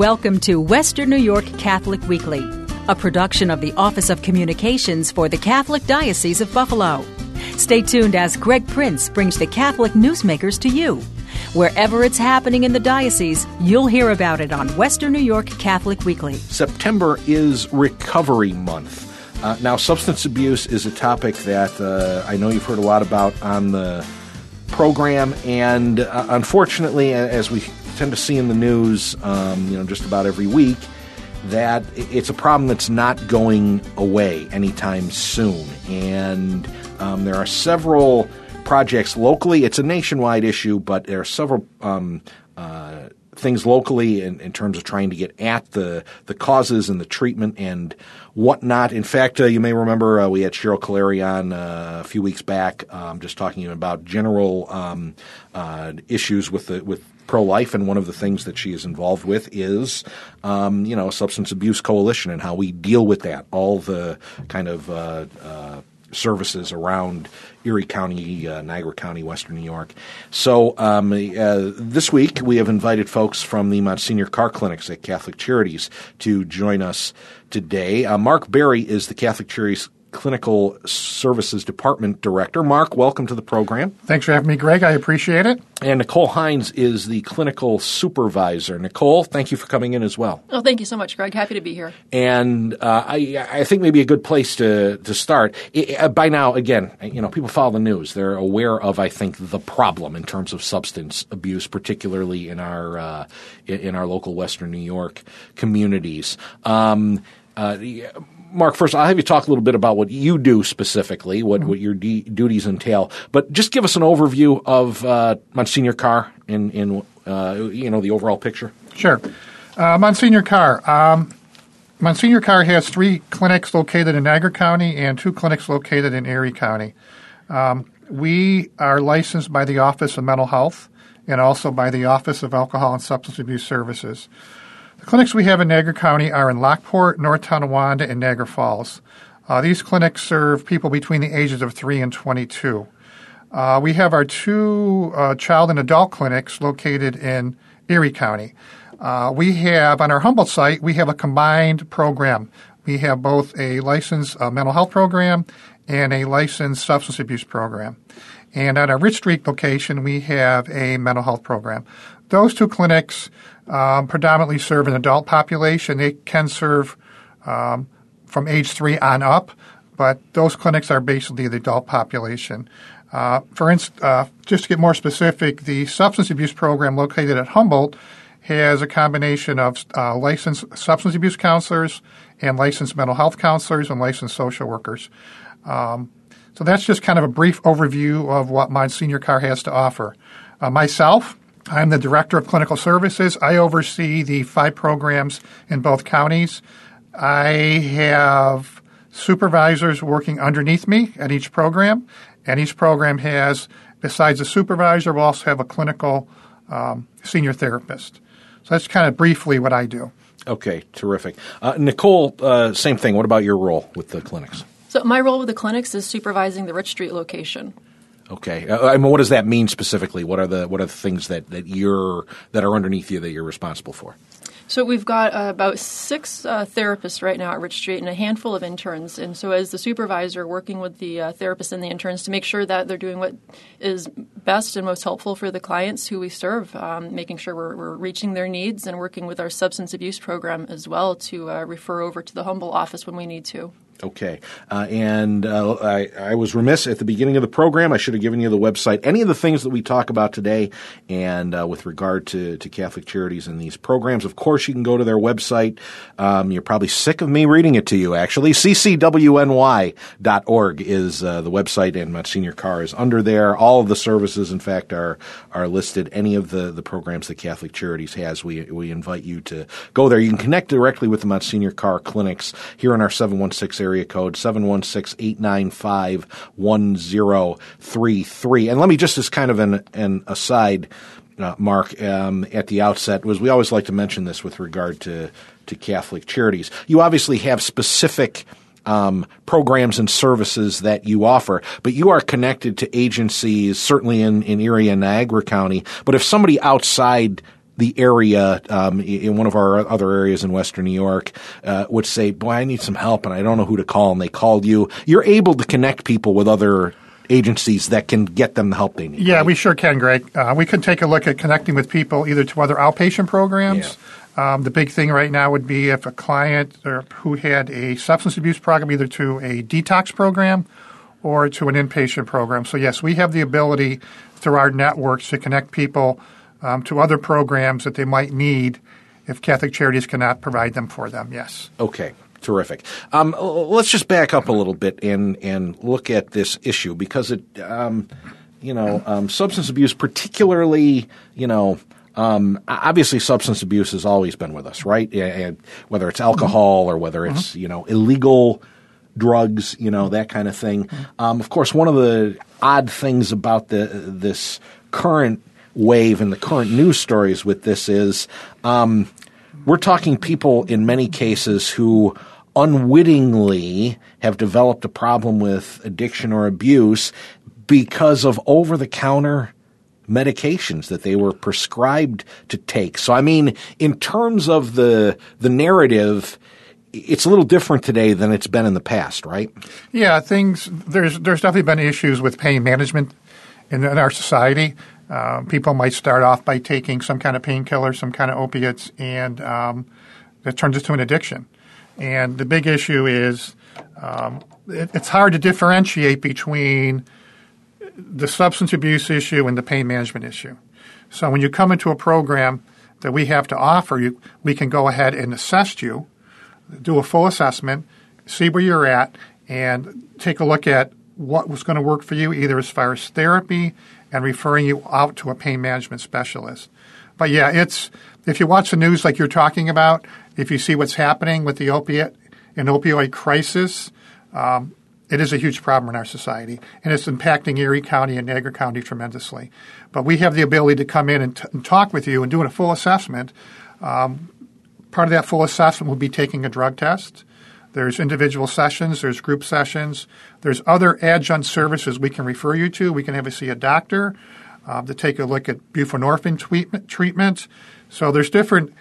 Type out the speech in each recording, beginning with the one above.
Welcome to Western New York Catholic Weekly, a production of the Office of Communications for the Catholic Diocese of Buffalo. Stay tuned as Greg Prince brings the Catholic newsmakers to you. Wherever it's happening in the diocese, you'll hear about it on Western New York Catholic Weekly. September is Recovery Month. Uh, now, substance abuse is a topic that uh, I know you've heard a lot about on the program, and uh, unfortunately, as we tend to see in the news, um, you know, just about every week, that it's a problem that's not going away anytime soon. And um, there are several projects locally. It's a nationwide issue, but there are several um, uh, things locally in, in, terms of trying to get at the the causes and the treatment and whatnot. In fact, uh, you may remember uh, we had Cheryl Calire on uh, a few weeks back, um, just talking about general um, uh, issues with the with pro life, and one of the things that she is involved with is, um, you know, substance abuse coalition and how we deal with that. All the kind of uh, uh, services around Erie County, uh, Niagara County, Western New York. So um, uh, this week we have invited folks from the Monsignor Carr Clinics at Catholic Charities to join us today. Uh, Mark Berry is the Catholic Charities Clinical Services Department Director. Mark, welcome to the program. Thanks for having me, Greg. I appreciate it. And Nicole Hines is the Clinical Supervisor. Nicole, thank you for coming in as well. Oh, thank you so much, Greg. Happy to be here. And uh, I, I think maybe a good place to, to start. It, uh, by now, again, you know, people follow the news. They're aware of, I think, the problem in terms of substance abuse, particularly in our uh, in our local Western New York communities. Um, uh, Mark, first, I'll have you talk a little bit about what you do specifically, what, what your de- duties entail. But just give us an overview of uh, Monsignor Carr in, in uh, you know, the overall picture. Sure. Uh, Monsignor Carr. Um, Monsignor Carr has three clinics located in Niagara County and two clinics located in Erie County. Um, we are licensed by the Office of Mental Health and also by the Office of Alcohol and Substance Abuse Services. The clinics we have in Niagara County are in Lockport, North Tonawanda, and Niagara Falls. Uh, these clinics serve people between the ages of 3 and 22. Uh, we have our two uh, child and adult clinics located in Erie County. Uh, we have, on our Humboldt site, we have a combined program. We have both a licensed uh, mental health program and a licensed substance abuse program. And at our Rich Street location, we have a mental health program. Those two clinics um, predominantly serve an adult population. They can serve um, from age three on up, but those clinics are basically the adult population. Uh, for instance, uh, just to get more specific, the substance abuse program located at Humboldt has a combination of uh, licensed substance abuse counselors and licensed mental health counselors and licensed social workers. Um, so that's just kind of a brief overview of what Monsignor Carr has to offer. Uh, myself, I'm the Director of Clinical Services. I oversee the five programs in both counties. I have supervisors working underneath me at each program, and each program has, besides a supervisor, we'll also have a clinical um, senior therapist. So that's kind of briefly what I do. Okay, terrific. Uh, Nicole, uh, same thing. What about your role with the clinics? So my role with the clinics is supervising the Rich Street location. Okay, uh, I mean, what does that mean specifically? What are the what are the things that, that you're that are underneath you that you're responsible for? So we've got uh, about six uh, therapists right now at Rich Street and a handful of interns. And so, as the supervisor, working with the uh, therapists and the interns to make sure that they're doing what is best and most helpful for the clients who we serve, um, making sure we're, we're, reaching their needs and working with our substance abuse program as well to uh, refer over to the Humboldt office when we need to. Okay. Uh, and uh, I, I, was remiss at the beginning of the program. I should have given you the website. Any of the things that we talk about today and uh, with regard to, to Catholic Charities and these programs, of course, you can go to their website. Um, you're probably sick of me reading it to you, actually. ccwny.org is uh, the website, and Monsignor Carr is under there. All of the services, in fact, are are listed. Any of the, the programs that Catholic Charities has, we, we invite you to go there. You can connect directly with the Monsignor Carr clinics here in our 716 area area code 716-895-1033. And let me just as kind of an, an aside, uh, Mark, um, at the outset, was we always like to mention this with regard to, to Catholic charities. You obviously have specific um, programs and services that you offer, but you are connected to agencies, certainly in, in Erie and Niagara County. But if somebody outside the area um, in one of our other areas in Western New York uh, would say, "Boy, I need some help, and I don't know who to call," and they called you. You're able to connect people with other agencies that can get them the help they need. Yeah, right? we sure can, Greg. Uh, we can take a look at connecting with people either to other outpatient programs. Um, the big thing right now would be if a client or who had a substance abuse program, either to a detox program or to an inpatient program. So, yes, we have the ability through our networks to connect people um, to other programs that they might need if Catholic Charities cannot provide them for them. Yes. Okay. Terrific. Um, let's just back up a little bit and and look at this issue because it, um, you know, um, substance abuse, particularly, you know. Um, obviously, substance abuse has always been with us, right? And whether it's alcohol or whether it's you know illegal drugs, you know that kind of thing. Um, of course, one of the odd things about the this current wave in the current news stories with this is um, we're talking people in many cases who unwittingly have developed a problem with addiction or abuse because of over the counter medications that they were prescribed to take. So I mean in terms of the the narrative it's a little different today than it's been in the past, right? Yeah, things there's there's definitely been issues with pain management in, in our society. Um, people might start off by taking some kind of painkiller, some kind of opiates, and um, it turns into an addiction. And the big issue is um, it, it's hard to differentiate between the substance abuse issue and the pain management issue. So when you come into a program that we have to offer you, we can go ahead and assess you, do a full assessment, see where you're at, and take a look at what was going to work for you, either as far as therapy and referring you out to a pain management specialist. But yeah, it's if you watch the news like you're talking about, if you see what's happening with the opiate and opioid crisis, um, it is a huge problem in our society, and it's impacting Erie County and Niagara County tremendously. But we have the ability to come in and, t- and talk with you and do a full assessment. Um, part of that full assessment will be taking a drug test. There's individual sessions, there's group sessions, there's other adjunct services we can refer you to. We can have you see a doctor um, to take a look at buprenorphine treatment. So there's different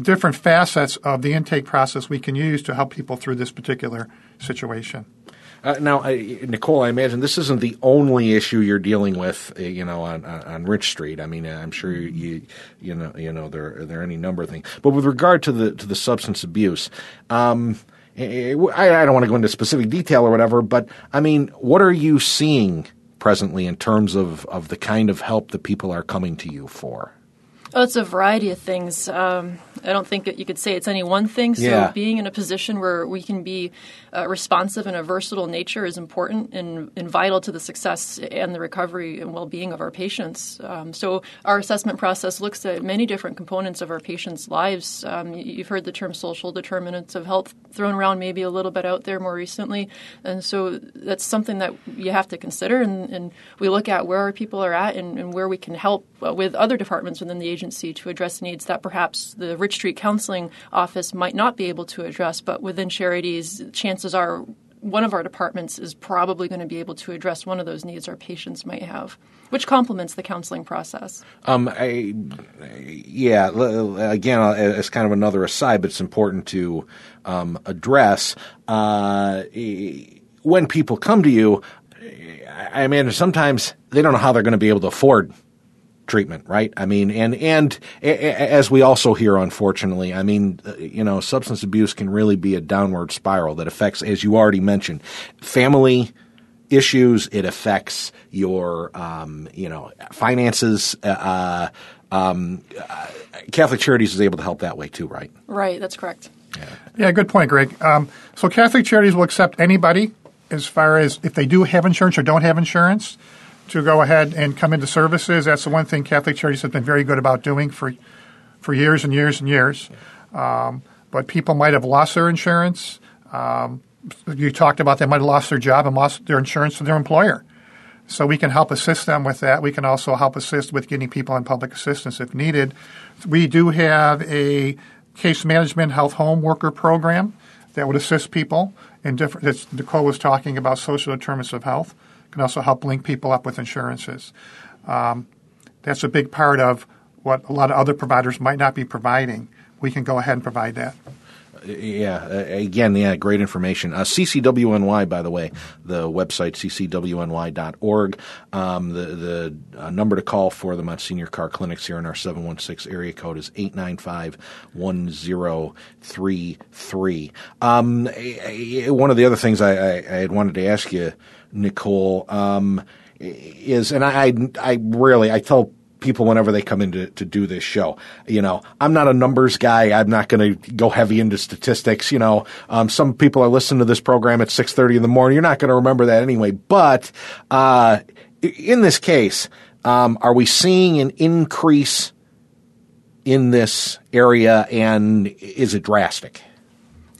different facets of the intake process we can use to help people through this particular situation. Uh, now, Nicole, I imagine this isn't the only issue you're dealing with, uh, you know, on, on Rich Street. I mean, I'm sure you, you know, you know, there there are any number of things. But with regard to the to the substance abuse, um, I, don't want to go into specific detail or whatever, but I mean, what are you seeing presently in terms of of the kind of help that people are coming to you for? Oh, it's a variety of things. Um, I don't think that you could say it's any one thing. So Yeah. being in a position where we can be uh, responsive and a versatile nature is important and, and vital to the success and the recovery and well-being of our patients. Um, so our assessment process looks at many different components of our patients' lives. Um, you- you've heard the term social determinants of health thrown around maybe a little bit out there more recently, and so that's something that you have to consider. And, and we look at where our people are at and, and where we can help uh, with other departments within the agency to address needs that perhaps the Rich Street Counseling Office might not be able to address, but within charities, chances are one of our departments is probably going to be able to address one of those needs our patients might have, which complements the counseling process. Um, I, yeah, again, uh, as kind of another aside, but it's important to um, address. Uh, when people come to you, I imagine sometimes they don't know how they're going to be able to afford treatment, right? I mean, and and a- a- as we also hear, unfortunately, I mean, uh, you know, substance abuse can really be a downward spiral that affects, as you already mentioned, family issues. It affects your, um, you know, finances. Uh, um, uh, Catholic Charities is able to help that way too, right? Right, that's correct. Yeah, good point, Greg. Um, so Catholic Charities will accept anybody as far as if they do have insurance or don't have insurance to go ahead and come into services. That's the one thing Catholic Charities have been very good about doing for for years and years and years. Um, but people might have lost their insurance. Um, you talked about they might have lost their job and lost their insurance to their employer. So we can help assist them with that. We can also help assist with getting people on public assistance if needed. We do have a case management health home worker program that would assist people in different. Nicole was talking about social determinants of health. Can also help link people up with insurances. Um, that's a big part of what a lot of other providers might not be providing, we can go ahead and provide that. Yeah, again, yeah, great information. Uh, CCWNY, by the way, the website ccwny.org. Um, the the uh, number to call for the Monsignor Carr clinics here in our 716 area code is 895 1033. Um, one of the other things I, I, I, had wanted to ask you, Nicole, um, is, and I, I, I rarely, I tell people whenever they come in to, to do this show. You know, I'm not a numbers guy. I'm not going to go heavy into statistics. You know, um, some people are listening to this program at 6:30 in the morning. You're not going to remember that anyway. But uh, in this case, um, are we seeing an increase in this area, and is it drastic?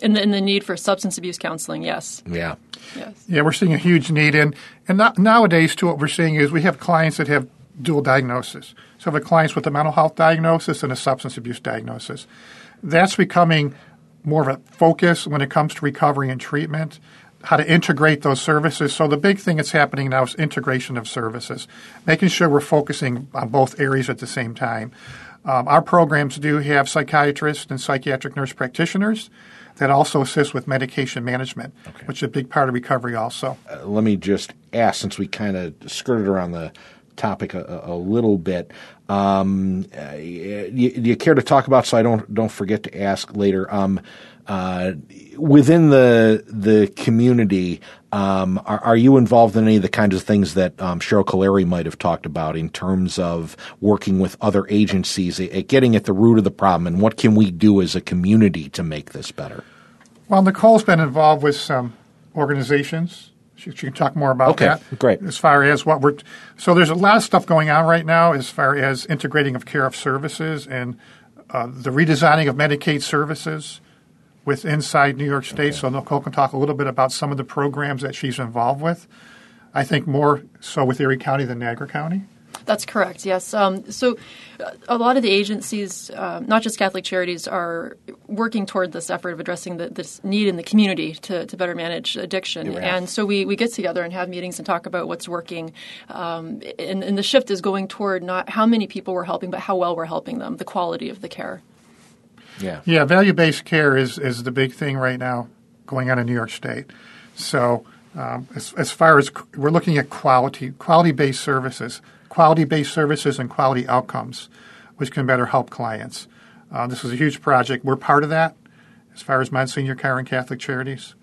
In the, in the need for substance abuse counseling, yes. Yeah. Yes. Yeah, we're seeing a huge need in, and not, nowadays too. What we're seeing is we have clients that have dual diagnosis. So we have clients with a mental health diagnosis and a substance abuse diagnosis. That's becoming more of a focus when it comes to recovery and treatment, how to integrate those services. So the big thing that's happening now is integration of services, making sure we're focusing on both areas at the same time. Um, our programs do have psychiatrists and psychiatric nurse practitioners that also assists with medication management, okay. which is a big part of recovery also. Uh, let me just ask, since we kind of skirted around the topic a, a little bit. Um, uh, you, you, care to talk about so I don't don't forget to ask later? Um, uh, within the the community, um, are, are, you involved in any of the kinds of things that um, Cheryl Calire might have talked about in terms of working with other agencies at, at getting at the root of the problem and what can we do as a community to make this better? Well, Nicole's been involved with some organizations she, she can talk more about okay, that. Great. As far as what we're so there's a lot of stuff going on right now as far as integrating of care of services and uh, the redesigning of Medicaid services with inside New York State. Okay. So Nicole can talk a little bit about some of the programs that she's involved with. I think more so with Erie County than Niagara County. That's correct. Yes. Um, so, a lot of the agencies, uh, not just Catholic Charities, are working toward this effort of addressing the, this need in the community to, to better manage addiction. And so we, we get together and have meetings and talk about what's working. Um, and, and the shift is going toward not how many people we're helping, but how well we're helping them, the quality of the care. Yeah. Yeah. Value based care is is the big thing right now going on in New York State. So. Um, as, as far as we're looking at quality, quality based services, quality based services and quality outcomes, which can better help clients. Uh, this is a huge project. We're part of that as far as Monsignor and Catholic Charities.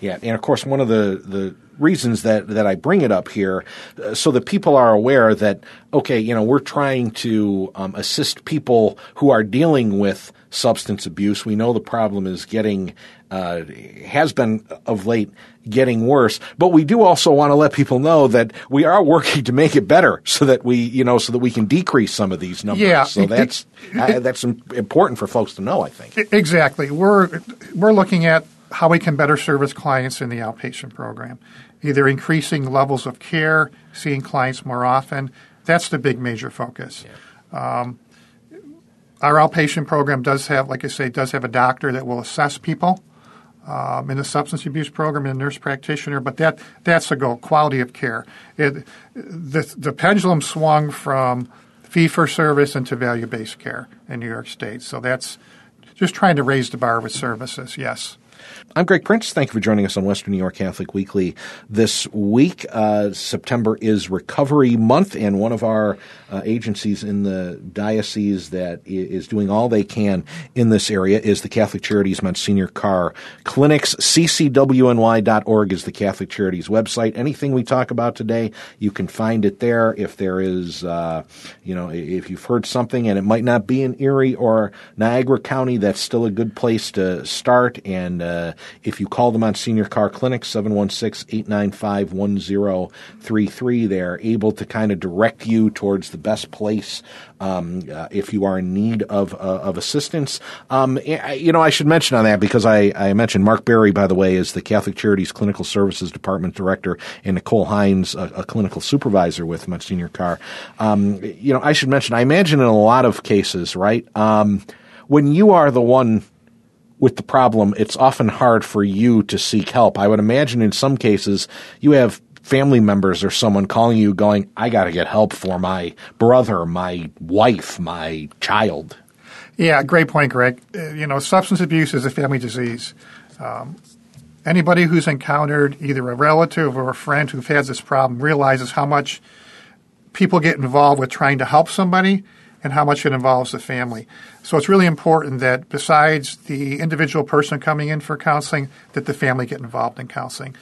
Yeah, and of course, one of the, the reasons that, that I bring it up here, uh, so that people are aware that, okay, you know, we're trying to um, assist people who are dealing with substance abuse. We know the problem is getting uh, has been of late getting worse. But we do also want to let people know that we are working to make it better, so that we you know so that we can decrease some of these numbers. Yeah, so that's uh, that's important for folks to know. I think exactly. We're we're looking at how we can better service clients in the outpatient program, either increasing levels of care, seeing clients more often. That's the big major focus. Yeah. Um, our outpatient program does have, like I say, does have a doctor that will assess people um, in the substance abuse program and a nurse practitioner, but that that's the goal: quality of care. It, the the pendulum swung from fee for service into value based care in New York State. So that's just trying to raise the bar with services. Yes. I'm Greg Prince. Thank you for joining us on Western New York Catholic Weekly this week. Uh, September is Recovery Month, and one of our uh, agencies in the diocese that is doing all they can in this area is the Catholic Charities Monsignor Carr Clinics. CCWNY.org is the Catholic Charities website. Anything we talk about today, you can find it there. If there is, uh, you know, if you've heard something and it might not be in Erie or Niagara County, that's still a good place to start and uh, if you call them Monsignor Carr Clinic, 716-895-1033, they're able to kind of direct you towards the best place um, uh, if you are in need of, uh, of assistance. Um, you know, I should mention on that because I, I mentioned Mark Berry, by the way, is the Catholic Charities Clinical Services Department Director, and Nicole Hines, a, a clinical supervisor with Monsignor Carr. Um, you know, I should mention, I imagine in a lot of cases, right, um, when you are the one – with the problem, it's often hard for you to seek help. I would imagine in some cases you have family members or someone calling you going, I got to get help for my brother, my wife, my child. Yeah, great point, Greg. Uh, you know, substance abuse is a family disease. Um, anybody who's encountered either a relative or a friend who has this problem realizes how much people get involved with trying to help somebody and how much it involves the family. So it's really important that besides the individual person coming in for counseling, that the family get involved in counseling.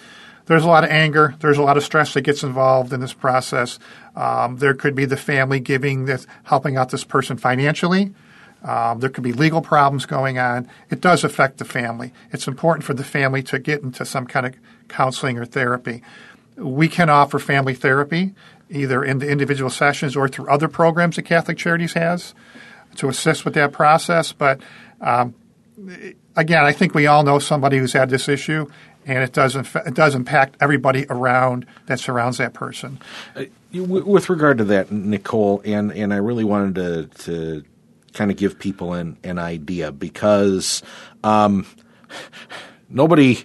There's a lot of anger. There's a lot of stress that gets involved in this process. Um, there could be the family giving this, helping out this person financially. Um, there could be legal problems going on. It does affect the family. It's important for the family to get into some kind of counseling or therapy. We can offer family therapy either in the individual sessions or through other programs that Catholic Charities has to assist with that process. But um, again, I think we all know somebody who's had this issue, and it does it does impact everybody around that surrounds that person. Uh, with regard to that, Nicole, and and I really wanted to to kind of give people an an idea because um, nobody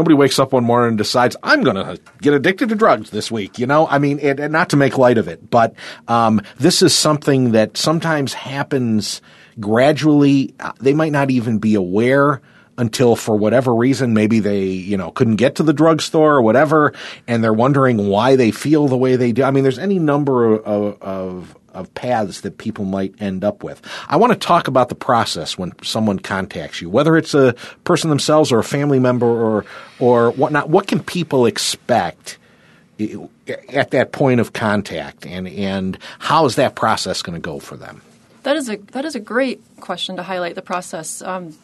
nobody wakes up one morning and decides I'm going to get addicted to drugs this week. You know, I mean, it, and not to make light of it, but um, this is something that sometimes happens gradually. Uh, they might not even be aware until for whatever reason maybe they you know couldn't get to the drugstore or whatever and they're wondering why they feel the way they do i mean there's any number of, of, of paths that people might end up with. I want to talk about the process when someone contacts you, whether it's a person themselves or a family member or or whatnot. What can people expect at that point of contact, and and how is that process going to go for them? That is a that is a great question to highlight the process. Um,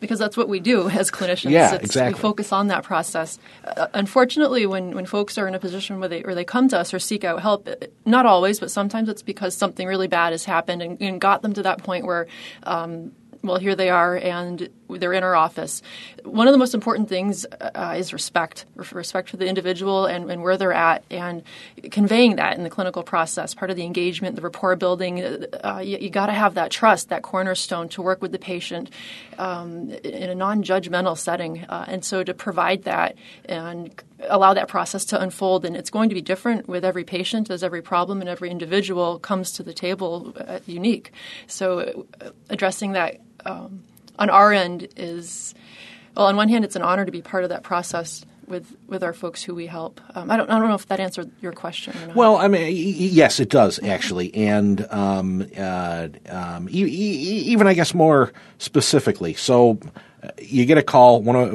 because that's what we do as clinicians. Yeah, it's, exactly. We focus on that process. Uh, unfortunately, when, when folks are in a position where they or they come to us or seek out help, not always, but sometimes it's because something really bad has happened and, and got them to that point where um, well, here they are, and they're in our office. One of the most important things uh, is respect, respect for the individual and, and, where they're at, and conveying that in the clinical process. Part of the engagement, the rapport building. Uh, you, you got to have that trust, that cornerstone to work with the patient um, in a non-judgmental setting, uh, and so to provide that and allow that process to unfold. And it's going to be different with every patient, as every problem and every individual comes to the table uh, unique. So uh, addressing that um, on our end is well, on one hand, it's an honor to be part of that process with with our folks who we help. Um, I don't I don't know if that answered your question. Well, I mean, yes, it does actually, and um, uh, um, e- e- even I guess more specifically. So uh, you get a call one of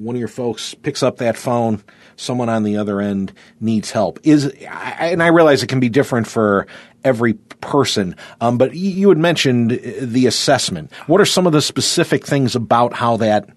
one of your folks picks up that phone. Someone on the other end needs help. Is and I realize it can be different for every person. Um, but you had mentioned the assessment. What are some of the specific things about how that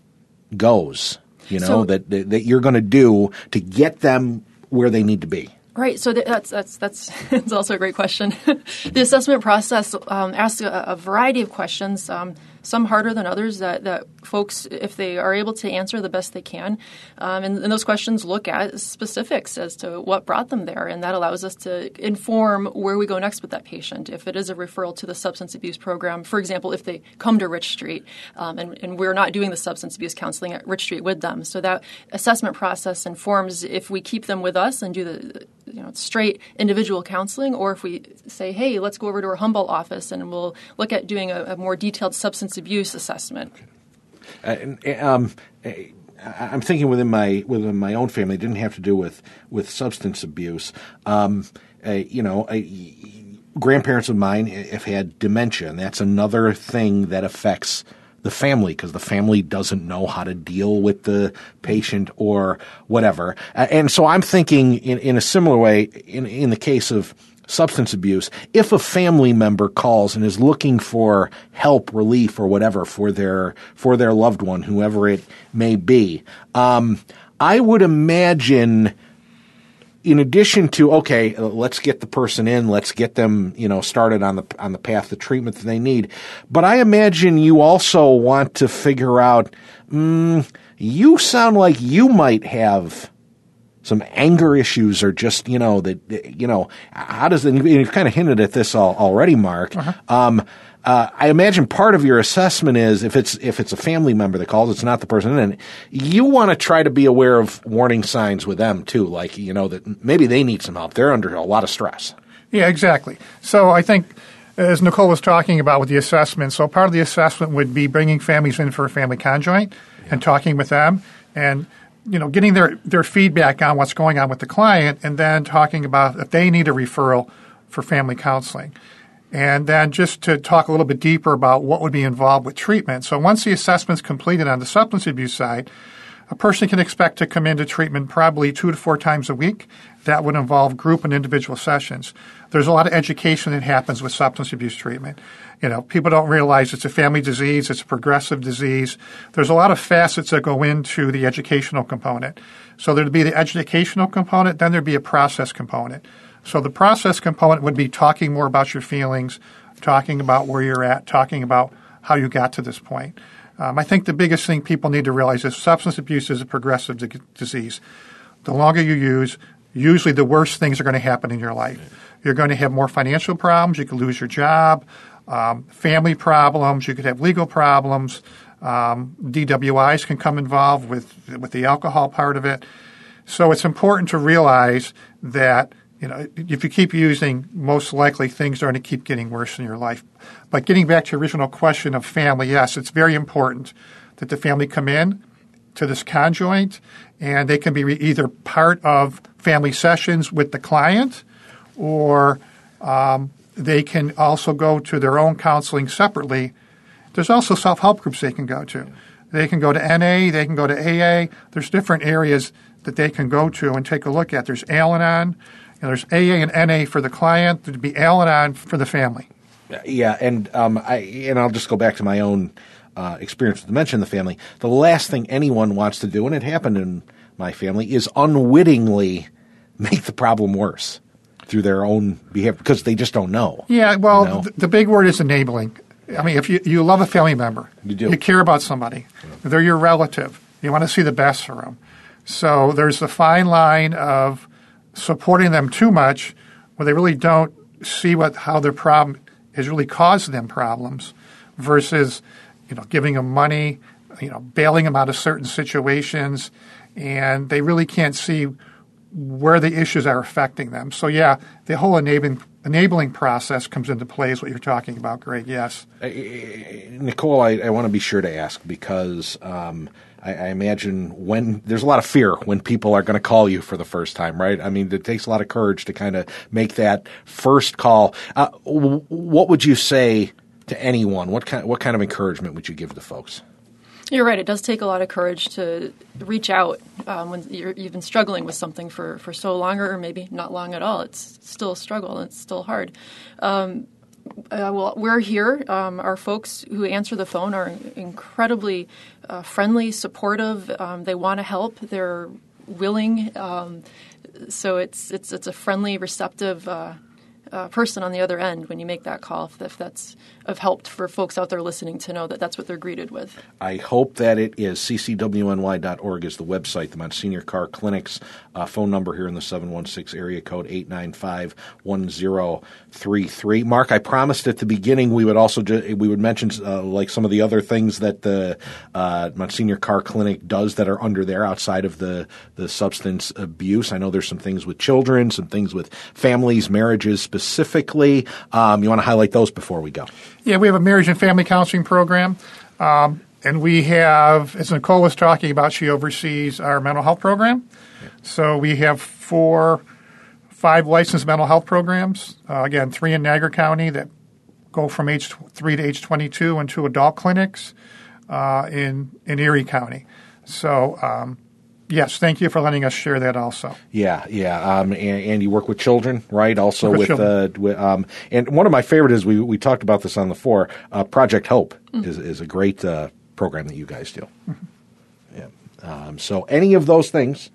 goes? You know so, that that you're going to do to get them where they need to be. Right. So that's that's that's it's also a great question. the assessment process um, asks a, a, variety of questions. Um, some harder than others that, that folks, if they are able to answer the best they can. Um, and, and, those questions look at specifics as to what brought them there. And that allows us to inform where we go next with that patient. If it is a referral to the substance abuse program, for example, if they come to Rich Street um, and, and we're not doing the substance abuse counseling at Rich Street with them. So that assessment process informs if we keep them with us and do the you know it's straight individual counseling, or if we say, hey, let's go over to our Humboldt office and we'll look at doing a, a more detailed substance abuse assessment. Uh, um, I'm thinking within my within my own family, it didn't have to do with with substance abuse. Um, uh, you know, uh, grandparents of mine have had dementia, and that's another thing that affects the family because the family doesn't know how to deal with the patient or whatever. And so I'm thinking in, in a similar way in in the case of substance abuse, if a family member calls and is looking for help, relief, or whatever for their for their loved one, whoever it may be, um, I would imagine. In addition to okay, let's get the person in, let's get them, you know, started on the on the path to treatment that they need. But I imagine you also want to figure out. Mm, you sound like you might have some anger issues or just you know that you know how does and you've kind of hinted at this all, already, Mark. Uh-huh. Um, uh, I imagine part of your assessment is if it's if it's a family member that calls, it's not the person, and you want to try to be aware of warning signs with them too, like you know that maybe they need some help. They're under a lot of stress. Yeah, exactly. So I think, as Nicole was talking about with the assessment, so part of the assessment would be bringing families in for a family conjoint and talking with them and you know getting their, their feedback on what's going on with the client and then talking about if they need a referral for family counseling. And then just to talk a little bit deeper about what would be involved with treatment. So once the assessment's completed on the substance abuse side, a person can expect to come into treatment probably two to four times a week. That would involve group and individual sessions. There's a lot of education that happens with substance abuse treatment. You know, people don't realize it's a family disease, it's a progressive disease. There's a lot of facets that go into the educational component. So there'd be the educational component, then there'd be a process component. So the process component would be talking more about your feelings, talking about where you're at, talking about how you got to this point. Um, I think the biggest thing people need to realize is substance abuse is a progressive di- disease. The longer you use, usually the worse things are going to happen in your life. You're going to have more financial problems. You could lose your job, um, family problems. You could have legal problems. Um, DWIs can come involved with with the alcohol part of it. So it's important to realize that you know if you keep using, most likely things are going to keep getting worse in your life. But getting back to your original question of family, yes, it's very important that the family come in to this conjoint, and they can be either part of family sessions with the client, or um, they can also go to their own counseling separately. There's also self help groups they can go to. They can go to NA, they can go to AA. There's different areas that they can go to and take a look at. There's Al Anon, and there's AA and NA for the client, there'd be Al Anon for the family. Yeah, and um, I and I'll just go back to my own uh, experience with dementia in the family. The last thing anyone wants to do, and it happened in my family, is unwittingly make the problem worse through their own behavior because they just don't know. Yeah, well, you know? th- the big word is enabling. I mean, if you, you love a family member, You do. you care about somebody, they're your relative, you want to see the best for them. So there's the fine line of supporting them too much where they really don't see what how their problem has really caused them problems versus you know giving them money, you know bailing them out of certain situations, and they really can't see where the issues are affecting them. So yeah, the whole enabling enabling process comes into play is what you're talking about, Greg. Yes. Uh, uh, uh, Nicole, I, I want to be sure to ask because um, I, I imagine when there's a lot of fear when people are going to call you for the first time, right? I mean, it takes a lot of courage to kind of make that first call. Uh, what would you say to anyone? What kind what kind of encouragement would you give to folks? You're right. It does take a lot of courage to reach out um, when you're, you've been struggling with something for, for so long, or maybe not long at all. It's still a struggle and it's still hard. Um, uh, well, we're here. Um, our folks who answer the phone are incredibly uh, friendly, supportive. Um, they want to help. They're willing. Um, so it's it's it's a friendly, receptive uh, uh, person on the other end when you make that call. If, if that's of help for folks out there listening to know that that's what they're greeted with. I hope that it is. ccwny.org is the website. The Monsignor Carr Clinic's uh, phone number here in the 716 area code 895-1033. Mark, I promised at the beginning we would also ju- we would mention uh, like some of the other things that the uh, Monsignor Carr Clinic does that are under there outside of the, the substance abuse. I know there's some things with children, some things with families, marriages specifically. Um, you want to highlight those before we go? Yeah, we have a marriage and family counseling program. Um, and we have, as Nicole was talking about, she oversees our mental health program. So we have four, five licensed mental health programs. Uh, again, three in Niagara County that go from age tw- three to age 22, and two adult clinics uh, in in Erie County. So. Um, Yes, thank you for letting us share that also. Yeah, yeah, um, and, and, you work with children, right? Also with, with, uh, with um, and one of my favorite is we we talked about this on the floor. Uh, Project Hope mm-hmm. is is a great uh, program that you guys do. Mm-hmm. Yeah. Um, so any of those things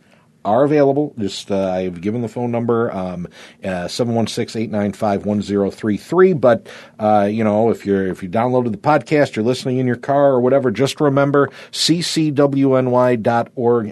are available. Just uh, I've given the phone number um, uh, seven one six eight nine five one zero three three. But uh, you know, if you're if you downloaded the podcast, you're listening in your car or whatever, just remember ccwny.org.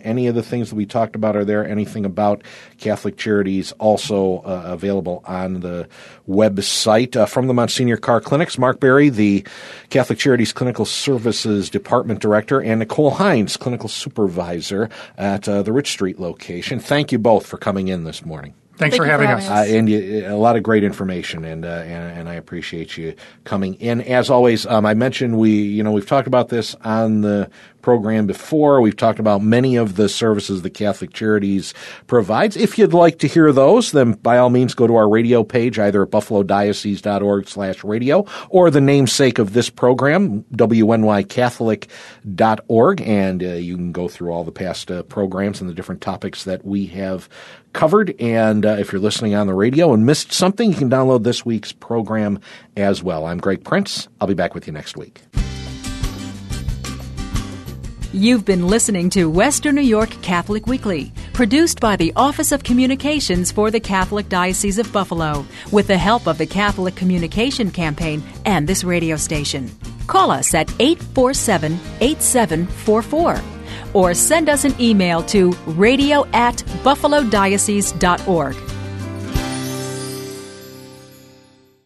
Any of the things that we talked about are there. Anything about Catholic Charities also uh, available on the website. Uh, from the Monsignor Carr Clinics, Mark Berry, the Catholic Charities Clinical Services Department Director, and Nicole Hines, Clinical Supervisor at uh, the Rich Street location. Thank you both for coming in this morning. Thanks Thank for having for us. having us. Uh, and you, a lot of great information, and, uh, and and I appreciate you coming in. As always, um, I mentioned we, you know, we've talked about this on the program before. We've talked about many of the services the Catholic Charities provides. If you'd like to hear those, then by all means go to our radio page, either at buffalodiocese.org slash radio or the namesake of this program, wnycatholic.org, and uh, you can go through all the past uh, programs and the different topics that we have covered. And uh, if you're listening on the radio and missed something, you can download this week's program as well. I'm Greg Prince. I'll be back with you next week. You've been listening to Western New York Catholic Weekly, produced by the Office of Communications for the Catholic Diocese of Buffalo, with the help of the Catholic Communication Campaign and this radio station. Call us at 847 8744 or send us an email to radio at buffalodiocese.org.